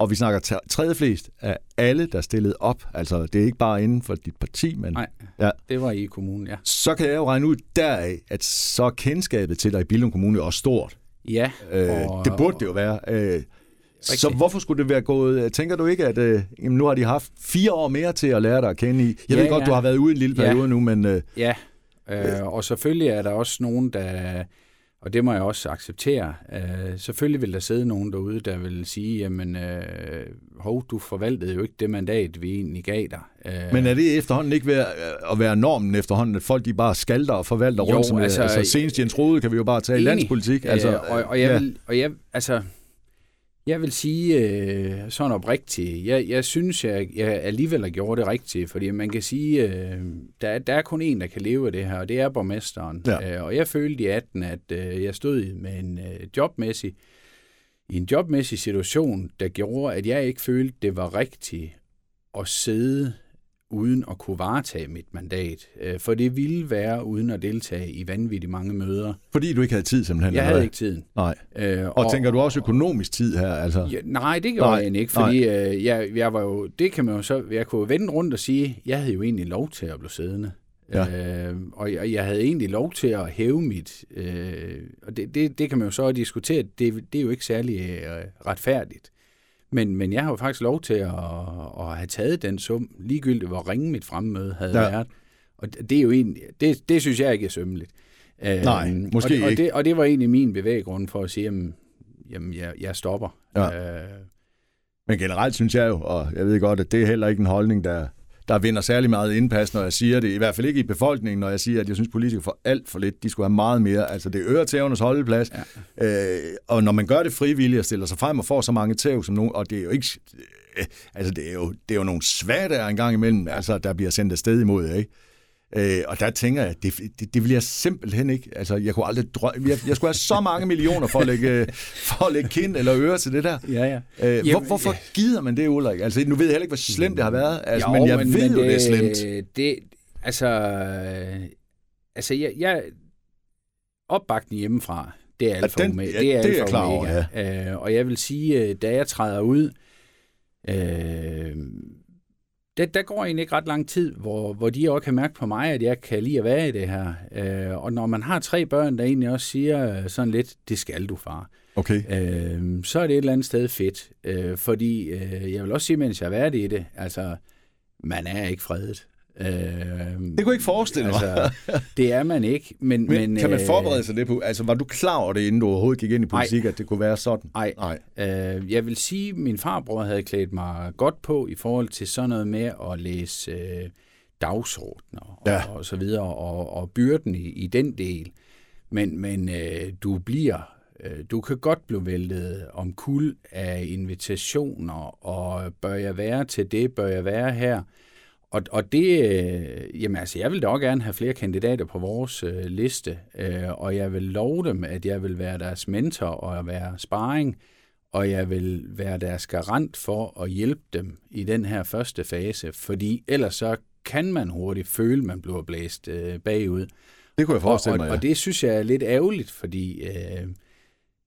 A: Og vi snakker tredje flest af alle, der stillede op. Altså, det er ikke bare inden for dit parti, men...
B: Nej,
A: ja.
B: det var i kommunen, ja.
A: Så kan jeg jo regne ud deraf, at så er kendskabet til dig i Billund Kommune jo også stort.
B: Ja.
A: Øh, og, det burde det jo være. Øh, så hvorfor skulle det være gået? Tænker du ikke, at øh, jamen, nu har de haft fire år mere til at lære dig at kende i? Jeg ja, ved godt, ja. du har været ude en lille periode ja. nu, men... Øh,
B: ja, øh, og selvfølgelig er der også nogen, der... Og det må jeg også acceptere. Øh, selvfølgelig vil der sidde nogen derude, der vil sige, jamen, øh, hov, du forvaltede jo ikke det mandat, vi egentlig gav dig.
A: Øh, Men er det efterhånden ikke ved at være normen efterhånden, at folk de bare skalter og forvalter jo, rundt? Som, altså, altså, senest Jens Rode kan vi jo bare tage enig. i landspolitik. Altså,
B: øh, og, og, jeg ja. vil, og jeg, altså, jeg vil sige øh, sådan oprigtigt, jeg, jeg synes, jeg, jeg alligevel har gjort det rigtigt, fordi man kan sige, øh, der, der er kun en, der kan leve af det her, og det er borgmesteren. Ja. Øh, og jeg følte i 18, at øh, jeg stod med en øh, jobmæssig, i en jobmæssig situation, der gjorde, at jeg ikke følte, det var rigtigt at sidde uden at kunne varetage mit mandat. Øh, for det ville være uden at deltage i vanvittigt mange møder.
A: Fordi du ikke havde tid simpelthen?
B: Jeg havde ikke tiden.
A: Nej. Øh, og, og tænker du også økonomisk tid her? Altså?
B: Ja, nej, det gjorde nej, jeg ikke, fordi øh, jeg, jeg var jo, det kan man jo så, jeg kunne vende rundt og sige, jeg havde jo egentlig lov til at blive siddende. Ja. Øh, og jeg, jeg havde egentlig lov til at hæve mit, øh, og det, det, det kan man jo så diskutere, det, det er jo ikke særlig øh, retfærdigt. Men, men jeg har jo faktisk lov til at, at have taget den sum, ligegyldigt hvor ringe mit fremmøde havde ja. været. Og det er jo egentlig, det, det synes jeg ikke er sømmeligt.
A: Nej, øhm, måske
B: og det,
A: ikke.
B: Og det, og det var egentlig min bevæggrund for at sige, jamen, jamen jeg, jeg stopper. Ja. Øh,
A: men generelt synes jeg jo, og jeg ved godt, at det er heller ikke en holdning, der, der vinder særlig meget indpas, når jeg siger det. I hvert fald ikke i befolkningen, når jeg siger, at jeg synes, at politikere får alt for lidt. De skulle have meget mere. Altså, det øger tævernes holdeplads. Ja. Øh, og når man gør det frivilligt og stiller sig frem og får så mange tæv som nogen, og det er jo ikke... Øh, altså, det er jo, det er jo nogle svære der engang imellem, altså, der bliver sendt afsted imod, ikke? Øh, og der tænker jeg, det, det, det vil jeg simpelthen ikke. Altså, jeg kunne aldrig drømme. Jeg, jeg skulle have så mange millioner for at lægge, for at lægge kind eller øre til det der.
B: Ja, ja.
A: Øh, hvor, hvorfor gider man det, Ulrik? Altså, nu ved jeg heller ikke, hvor slemt det har været. Altså, jo, men jeg men, ved men jo, det, det er slemt.
B: Det, altså, altså jeg, jeg opbakning hjemmefra, det er alfa ja, den,
A: omega. det er, det er klar over,
B: ja. øh, og jeg vil sige, øh, da jeg træder ud, øh, der, der går egentlig ikke ret lang tid, hvor, hvor de også kan mærke på mig, at jeg kan lide at være i det her. Øh, og når man har tre børn, der egentlig også siger sådan lidt, det skal du, far.
A: Okay.
B: Øh, så er det et eller andet sted fedt. Øh, fordi øh, jeg vil også sige, mens jeg har været i det, altså, man er ikke fredet.
A: Øh, det kunne jeg ikke forestille mig. altså,
B: det er man ikke. Men,
A: men, men kan man øh, forberede sig det på? Altså, var du klar over det, inden du overhovedet gik ind i politik, ej, at det kunne være sådan?
B: Nej. nej. Øh, jeg vil sige, at min farbror havde klædt mig godt på i forhold til sådan noget med at læse øh, dagsordner ja. og, og så videre, og, og byrden i, i den del. Men, men øh, du bliver øh, du kan godt blive væltet om kul af invitationer, og bør jeg være til det, bør jeg være her? Og, og det, øh, jamen altså, jeg vil da også gerne have flere kandidater på vores øh, liste, øh, og jeg vil love dem, at jeg vil være deres mentor og være sparring, og jeg vil være deres garant for at hjælpe dem i den her første fase, fordi ellers så kan man hurtigt føle, at man bliver blæst øh, bagud.
A: Det kunne jeg forestille
B: mig,
A: ja.
B: og, og det synes jeg er lidt ærgerligt, fordi... Øh,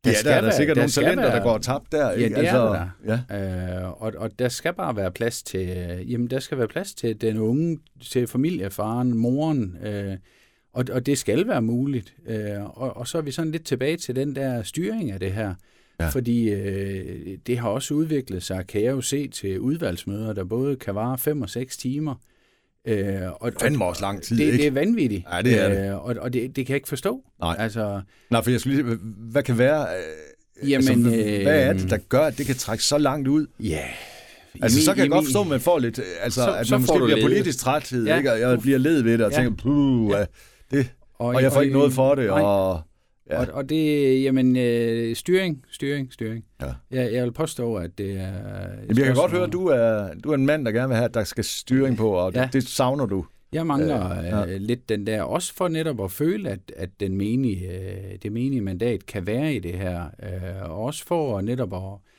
A: der ja, der er der være, sikkert der nogle talenter, være, der går tabt der.
B: Ja, det altså, er der. Ja. Øh, og, og der skal bare være plads til, jamen der skal være plads til den unge, til familiefaren, moren, øh, og, og det skal være muligt. Øh, og, og så er vi sådan lidt tilbage til den der styring af det her. Ja. Fordi øh, det har også udviklet sig, kan jeg jo se, til udvalgsmøder, der både kan vare 5 og 6 timer.
A: Øh, og, Fandme også lang tid,
B: det,
A: ikke?
B: Det er vanvittigt.
A: Ja, det er det.
B: Øh, og og det, det kan jeg ikke forstå.
A: Nej.
B: Altså,
A: Nej, for jeg skulle lige, hvad kan være... Øh, Jamen, altså, hvad er det, der gør, at det kan trække så langt ud?
B: Ja,
A: Altså, min, så kan jeg godt forstå, at man får lidt, altså, så, at man måske bliver led. politisk træthed, ja. ikke? og jeg bliver led ved det, og ja. tænker, puh, ja. det, og, og jeg får og, ikke noget for det, nej. og...
B: Ja. Og, og det, jamen, øh, styring, styring, styring. Ja. Jeg, jeg vil påstå, at det er...
A: Jamen, jeg kan godt høre, at du er, du er en mand, der gerne vil have, at der skal styring på, og ja. det, savner du.
B: Jeg mangler øh, ja. lidt den der, også for netop at føle, at, at den menige, øh, det menige mandat kan være i det her. Øh, også for netop at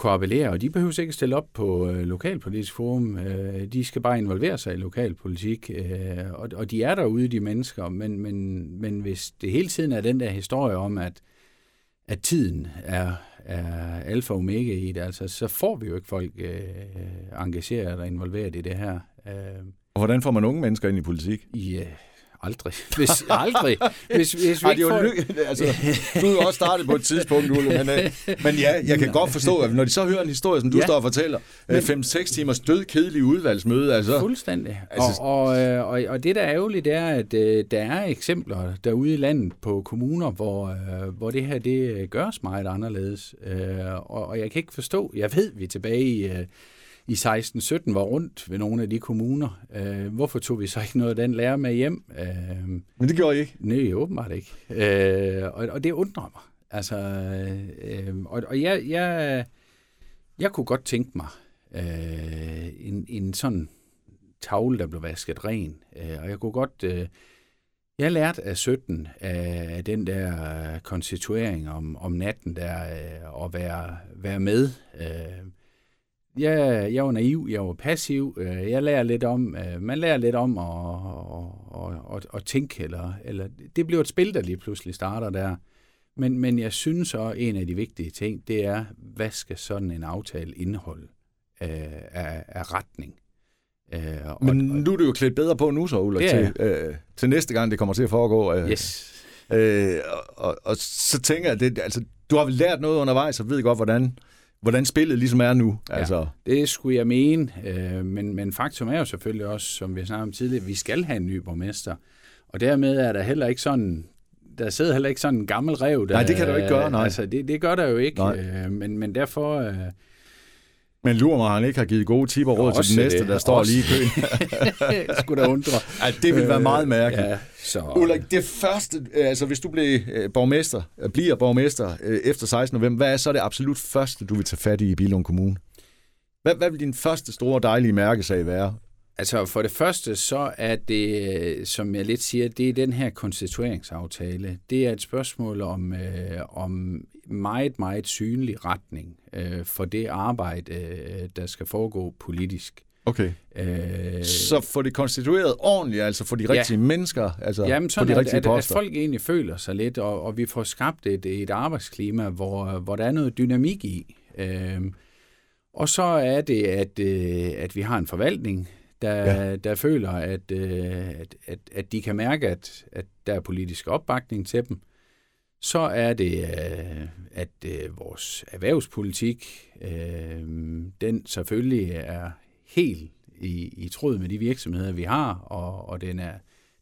B: kunne appellere, og de behøver ikke stille op på øh, lokalpolitisk forum. Øh, de skal bare involvere sig i lokalpolitik, øh, og, og de er derude, de mennesker, men, men, men hvis det hele tiden er den der historie om, at, at tiden er, er alfa og omega i det, altså, så får vi jo ikke folk øh, engageret og involveret i det her. Øh,
A: og hvordan får man unge mennesker ind i politik?
B: I, øh, Aldrig. Hvis, aldrig. Hvis, hvis vi
A: Ej, det er jo får... altså, du er også startet på et tidspunkt, Ulle, men, øh, men ja, jeg kan godt forstå, at når de så hører en historie, som du ja. står og fortæller, 5-6 øh, timers død kedelig udvalgsmøde, altså...
B: Fuldstændig. Altså, og, og, øh, og, og det, der er ærgerligt, det er, at uh, der er eksempler derude i landet på kommuner, hvor, hvor det her, det gøres meget anderledes. Og, og jeg kan ikke forstå, jeg ved, vi er tilbage i... i 16-17 var rundt ved nogle af de kommuner. Øh, hvorfor tog vi så ikke noget af den lærer med hjem? Øh,
A: Men det gjorde I ikke?
B: Nej, åbenbart ikke. Øh, og, og det undrer mig. Altså, øh, og, og jeg, jeg, jeg kunne godt tænke mig øh, en, en sådan tavle, der blev vasket ren. Øh, og jeg kunne godt... Øh, jeg lærte af 17 af den der konstituering om, om natten der, øh, at være, være med. Øh, jeg, jeg var naiv, jeg var passiv. Øh, jeg lærer lidt om, øh, man lærer lidt om at, at, at, at tænke, eller, eller det bliver et spil, der lige pludselig starter der. Men, men jeg synes så, en af de vigtige ting, det er, hvad skal sådan en aftale indeholde øh, af, af retning?
A: Øh, og, men nu er du jo klædt bedre på nu så, Ulla, til, øh, til næste gang, det kommer til at foregå.
B: Øh, yes.
A: Øh, og, og, og så tænker jeg, det, altså, du har vel lært noget undervejs, og ved godt, hvordan hvordan spillet ligesom er nu. Altså.
B: Ja, det skulle jeg mene, øh, men, men faktum er jo selvfølgelig også, som vi snakkede om tidligere, vi skal have en ny borgmester. Og dermed er der heller ikke sådan, der sidder heller ikke sådan en gammel rev. Der,
A: nej, det kan du ikke gøre, nej.
B: Altså, det, det gør der jo ikke, øh, men, men derfor... Øh,
A: men lurer mig, han ikke har givet gode tip og råd til den næste, det. der står også. lige i
B: køen. skulle da undre.
A: Ej, det vil være meget mærkeligt. Ja, så... Ulrik, det første, øh, altså hvis du bliver øh, borgmester, øh, bliver borgmester efter 16. november, hvad er så det absolut første, du vil tage fat i i Bilund Kommune? Hvad, hvad vil din første store dejlige mærkesag være?
B: Altså for det første, så er det, som jeg lidt siger, det er den her konstitueringsaftale. Det er et spørgsmål om, øh, om meget, meget synlig retning øh, for det arbejde, øh, der skal foregå politisk.
A: Okay. Øh, så få det konstitueret ordentligt, altså for de rigtige ja. mennesker, altså
B: Jamen,
A: sådan på de rigtige
B: at, poster. At, at folk egentlig føler sig lidt, og, og vi får skabt et, et arbejdsklima, hvor, hvor der er noget dynamik i. Øh, og så er det, at, øh, at vi har en forvaltning, der, ja. der føler, at, øh, at, at, at de kan mærke, at, at der er politisk opbakning til dem. Så er det, øh, at øh, vores erhvervspolitik, øh, den selvfølgelig er helt i, i tråd med de virksomheder, vi har, og, og den, er,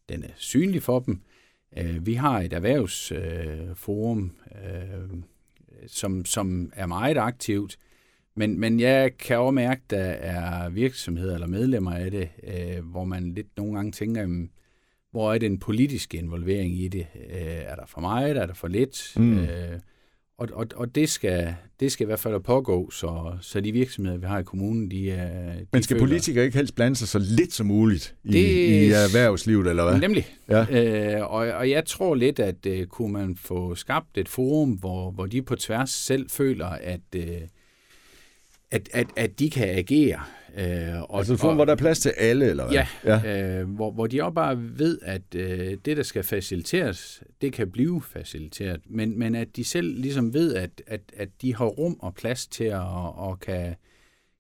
B: den er synlig for dem. Vi har et erhvervsforum, som, som er meget aktivt, men, men jeg kan også mærke, at der er virksomheder eller medlemmer af det, hvor man lidt nogle gange tænker, hvor er den politiske involvering i det? Øh, er der for meget? Er der for lidt? Mm. Øh, og og, og det, skal, det skal i hvert fald pågå, så, så de virksomheder, vi har i kommunen, de er... De
A: Men skal føler, politikere ikke helst blande sig så lidt som muligt i, det, i erhvervslivet, eller hvad?
B: Nemlig. Ja. Øh, og, og jeg tror lidt, at uh, kunne man få skabt et forum, hvor, hvor de på tværs selv føler, at, uh, at, at, at de kan agere
A: Øh, og, altså for, hvor der er plads til alle, eller hvad?
B: Ja, ja. Øh, hvor, hvor de også bare ved, at øh, det, der skal faciliteres, det kan blive faciliteret, men, men at de selv ligesom ved, at, at, at de har rum og plads til at og kan,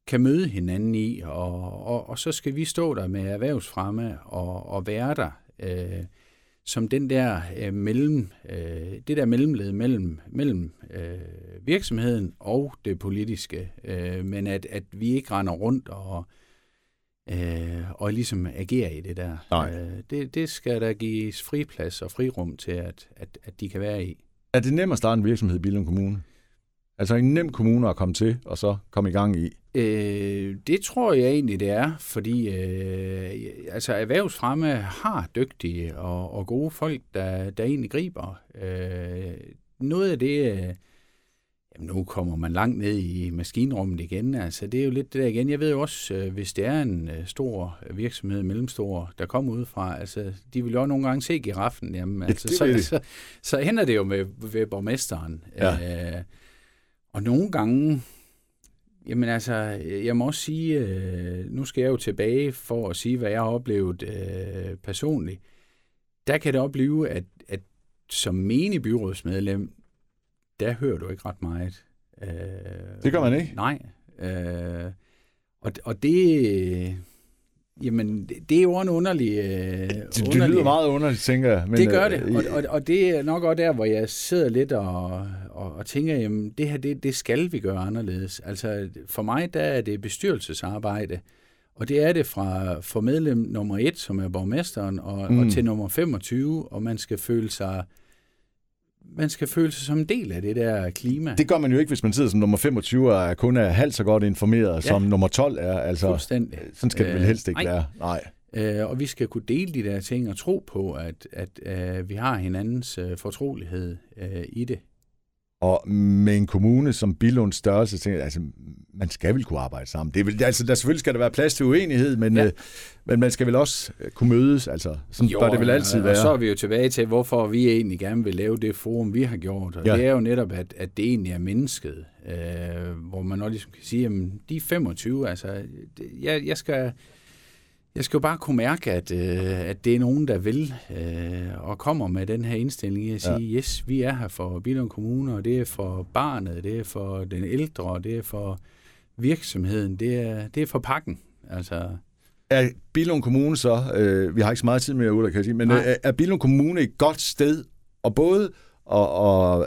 B: kan møde hinanden i, og, og, og så skal vi stå der med erhvervsfremme og, og være der. Øh, som den der øh, mellem, øh, det der mellemled mellem, mellem øh, virksomheden og det politiske, øh, men at, at vi ikke render rundt og, øh, og ligesom agerer i det der. Nej. Øh, det, det skal der gives friplads og frirum til, at, at, at de kan være i.
A: Er det nemt at starte en virksomhed i Billund Kommune? Altså en nem kommune at komme til, og så komme i gang i?
B: Øh, det tror jeg egentlig, det er, fordi øh, altså erhvervsfremme har dygtige og, og gode folk, der, der egentlig griber. Øh, noget af det, øh, jamen nu kommer man langt ned i maskinrummet igen, altså det er jo lidt det der igen. Jeg ved jo også, øh, hvis det er en øh, stor virksomhed, mellemstor, der kommer ud fra, altså de vil jo nogle gange se giraffen, jamen altså, så, så, så, så hænder det jo med ved borgmesteren. Ja. Øh, og nogle gange, Jamen altså, jeg må også sige, øh, nu skal jeg jo tilbage for at sige, hvad jeg har oplevet øh, personligt. Der kan det opleve, at, at som menig byrådsmedlem, der hører du ikke ret meget.
A: Øh, det gør man ikke?
B: Nej. Øh, og, og det... Jamen, det er jo en underlig... Øh,
A: det, det underlig. lyder meget underligt, tænker jeg.
B: Men, det gør det, øh, og, og, og det er nok også der, hvor jeg sidder lidt og, og, og tænker, jamen, det her, det, det skal vi gøre anderledes. Altså, for mig, der er det bestyrelsesarbejde, og det er det fra for medlem nummer et, som er borgmesteren, og, mm. og til nummer 25, og man skal føle sig man skal føle sig som en del af det der klima.
A: Det gør man jo ikke, hvis man sidder som nummer 25 og kun er halvt så godt informeret, ja. som nummer 12 er. Altså,
B: Fuldstændig.
A: Sådan skal det vel helst ikke øh, være. Nej.
B: Øh, og vi skal kunne dele de der ting og tro på, at, at øh, vi har hinandens øh, fortrolighed øh, i det.
A: Og med en kommune som Bilunds størrelse, tænker jeg, altså, man skal vel kunne arbejde sammen. Det er vel, altså, der selvfølgelig skal der være plads til uenighed, men, ja. øh, men man skal vel også øh, kunne mødes. Altså, sådan jo, bør det vel altid
B: og,
A: være.
B: Og så er vi jo tilbage til, hvorfor vi egentlig gerne vil lave det forum, vi har gjort. Og ja. det er jo netop, at, at det egentlig er mennesket. Øh, hvor man også ligesom kan sige, at de 25, altså, jeg, jeg skal jeg skal jo bare kunne mærke, at, øh, at det er nogen, der vil øh, og kommer med den her indstilling at sige, ja. yes, vi er her for Billund Kommune, og det er for barnet, det er for den ældre, det er for virksomheden, det er, det er for pakken. Altså,
A: er Billund Kommune så, øh, vi har ikke så meget tid mere ud, kan jeg sige, men øh, er Billund Kommune et godt sted at både at,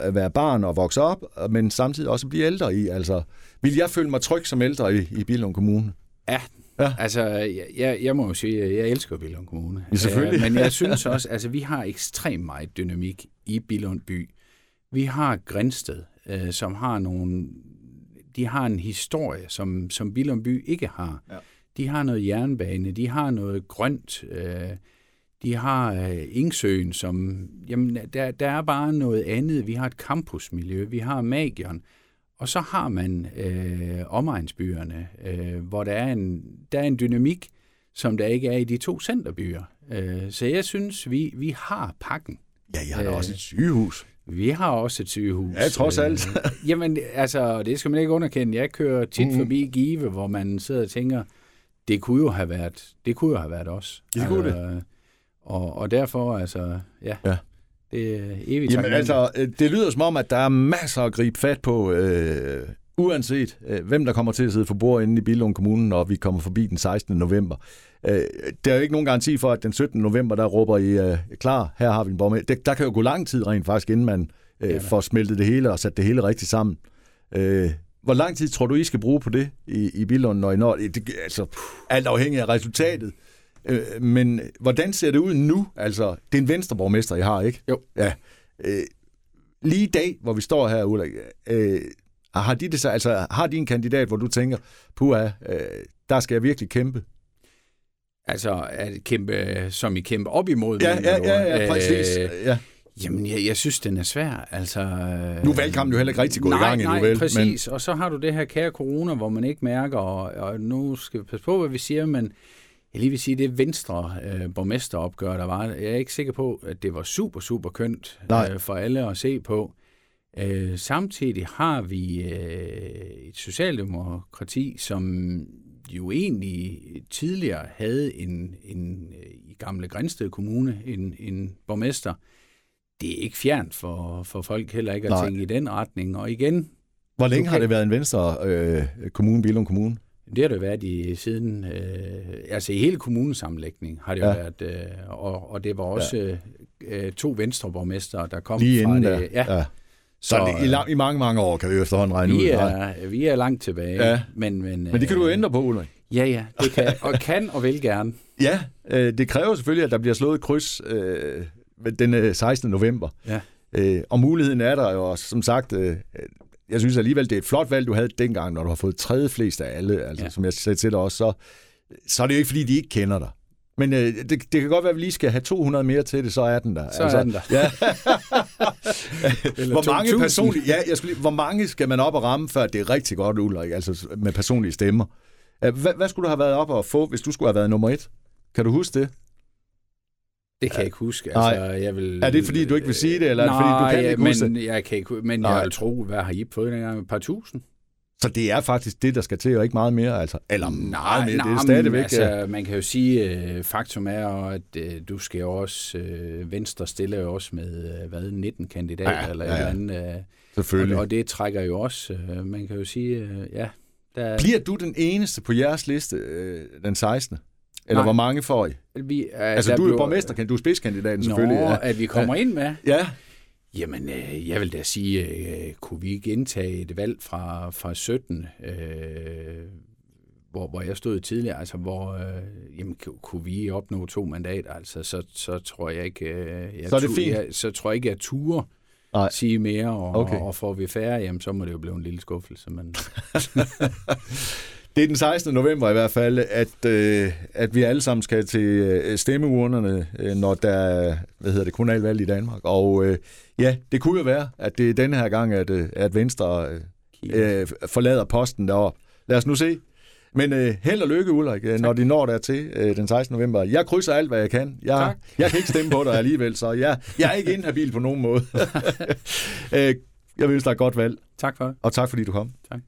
A: at være barn og vokse op, men samtidig også blive ældre i? Altså, vil jeg føle mig tryg som ældre i, i Billund Kommune?
B: Ja, Ja. Altså, jeg, jeg må jo sige, at jeg elsker Billund Kommune.
A: Ja, selvfølgelig.
B: men jeg synes også, altså vi har ekstremt meget dynamik i Billund by. Vi har Grænsted, øh, som har nogle... De har en historie, som, som Billund by ikke har. Ja. De har noget jernbane, de har noget grønt, øh, de har øh, Ingsøen, som... Jamen, der, der er bare noget andet. Vi har et campusmiljø, vi har Magion. Og så har man øh, omegnsbyerne, øh, hvor der er, en, der er en dynamik, som der ikke er i de to centerbyer. Øh, så jeg synes, vi, vi har pakken.
A: Ja, jeg har øh, også et sygehus.
B: Vi har også et sygehus.
A: Ja, trods alt.
B: Øh, jamen, altså, det skal man ikke underkende. Jeg kører tit mm. forbi Give, hvor man sidder og tænker, det kunne jo have været, det kunne jo have været os.
A: Det kunne altså, det.
B: Og, og derfor, altså, ja. ja. Det er evigt
A: Jamen altså, øh, det lyder som om, at der er masser at gribe fat på, øh, uanset øh, hvem der kommer til at sidde for bord inde i Billund Kommune, når vi kommer forbi den 16. november. Øh, der er jo ikke nogen garanti for, at den 17. november, der råber I øh, klar, her har vi en borgmester. Der, der kan jo gå lang tid rent faktisk, inden man øh, ja, får smeltet det hele og sat det hele rigtigt sammen. Øh, hvor lang tid tror du, I skal bruge på det i, i Billund, når I når det? Altså, alt afhængig af resultatet. Øh, men hvordan ser det ud nu? Altså, det er en venstreborgmester, jeg har, ikke?
B: Jo.
A: Ja. Øh, lige i dag, hvor vi står her, Ulla, øh, har de det så, altså, har de en kandidat, hvor du tænker, puha, øh, der skal jeg virkelig kæmpe?
B: Altså, at kæmpe, som I kæmpe op imod?
A: Ja, ja, ja, ja, præcis. Øh, ja.
B: Jamen, jeg, jeg synes, den er svær. Altså,
A: nu er valgkampen jo heller ikke rigtig gået i gang endnu,
B: nej,
A: vel?
B: præcis. Men... Og så har du det her kære corona, hvor man ikke mærker, og, og nu skal vi passe på, hvad vi siger, men jeg lige vil sige, det venstre øh, borgmesteropgør, der var, jeg er ikke sikker på, at det var super, super kønt øh, for alle at se på. Øh, samtidig har vi øh, et socialdemokrati, som jo egentlig tidligere havde en, en øh, i gamle Grænsted Kommune en, en borgmester. Det er ikke fjernt for, for folk heller ikke at Nej. tænke i den retning. Og igen...
A: Hvor længe kan... har det været en venstre øh, kommune, Bilund Kommune?
B: Det har det været i siden, øh, altså i hele kommunesammenlægning har det ja. været, øh, og, og det var også ja. øh, to venstreborgmestre, der kom
A: Lige
B: fra
A: det.
B: Der.
A: Ja. ja. Så, så det, i, lang, i mange, mange år kan vi efterhånden regne
B: vi
A: ud.
B: Er, vi er langt tilbage. Ja. Men, men,
A: men det kan du ændre på, Ulrik.
B: Ja, ja, det kan, og kan og vil gerne.
A: Ja, øh, det kræver selvfølgelig, at der bliver slået et kryds øh, den 16. november. Ja. Øh, og muligheden er der jo, som sagt, øh, jeg synes alligevel, det er et flot valg, du havde dengang, når du har fået tredje flest af alle, altså, ja. som jeg sagde til dig også, så, så er det jo ikke, fordi de ikke kender dig. Men øh, det, det kan godt være, at vi lige skal have 200 mere til det, så er den der.
B: Så altså, er den der. Ja.
A: hvor mange personlige, ja, jeg skulle lige, hvor mange skal man op og ramme, før det er rigtig godt, Ulrik, altså med personlige stemmer? Hvad, hvad skulle du have været op og få, hvis du skulle have været nummer et? Kan du huske det?
B: Det kan jeg ikke huske. Altså, jeg vil,
A: er det fordi, du ikke vil sige det, eller nej, er det fordi, du kan ikke
B: men,
A: huske det?
B: Jeg kan ikke, men nej. jeg vil tro, hvad har I fået dengang? Et par tusind?
A: Så det er faktisk det, der skal til, og ikke meget mere, altså. Eller meget mere,
B: nej,
A: det er stadigvæk...
B: Men, altså, man kan jo sige, øh, faktum er, at øh, du skal jo også, øh, Venstre stiller jo også med, øh, hvad, 19 kandidater,
A: Ja,
B: eller
A: ja,
B: et
A: ja.
B: eller andet. Øh,
A: Selvfølgelig.
B: og, og det trækker jo også, øh, man kan jo sige, øh, ja, der,
A: Bliver du den eneste på jeres liste øh, den 16. Eller
B: Nej.
A: hvor mange får I?
B: vi, øh,
A: Altså, du er jo
B: bliver-
A: borgmester, du er spidskandidaten
B: Nå,
A: selvfølgelig. Ja.
B: at vi kommer ind med.
A: ja.
B: Jamen, øh, jeg vil da sige, øh, kunne vi ikke indtage et valg fra, fra 17, øh, hvor, hvor jeg stod tidligere, altså hvor, øh, jamen, ku- kunne vi opnå to mandater, altså, så, så tror jeg ikke, øh, jeg
A: Så er det fint.
B: Jeg, så tror jeg ikke, jeg turer
A: Nej.
B: sige mere, og,
A: Okay.
B: okay. og får vi færre, jamen, så må det jo blive en lille skuffelse, men
A: Det er den 16. november i hvert fald, at, øh, at vi alle sammen skal til øh, stemmeurnerne, øh, når der er, hvad hedder det, kommunalvalg i Danmark. Og øh, ja, det kunne jo være, at det er denne her gang, at, øh, at Venstre øh, øh, forlader posten deroppe. Lad os nu se. Men øh, held og lykke, Ulrik, øh, når de når dertil øh, den 16. november. Jeg krydser alt, hvad jeg kan. Jeg,
B: Tak.
A: jeg kan ikke stemme på dig alligevel, så jeg, jeg er ikke inhabil på nogen måde. øh, jeg vil ønske dig et godt valg,
B: tak for det.
A: og tak fordi du kom.
B: Tak.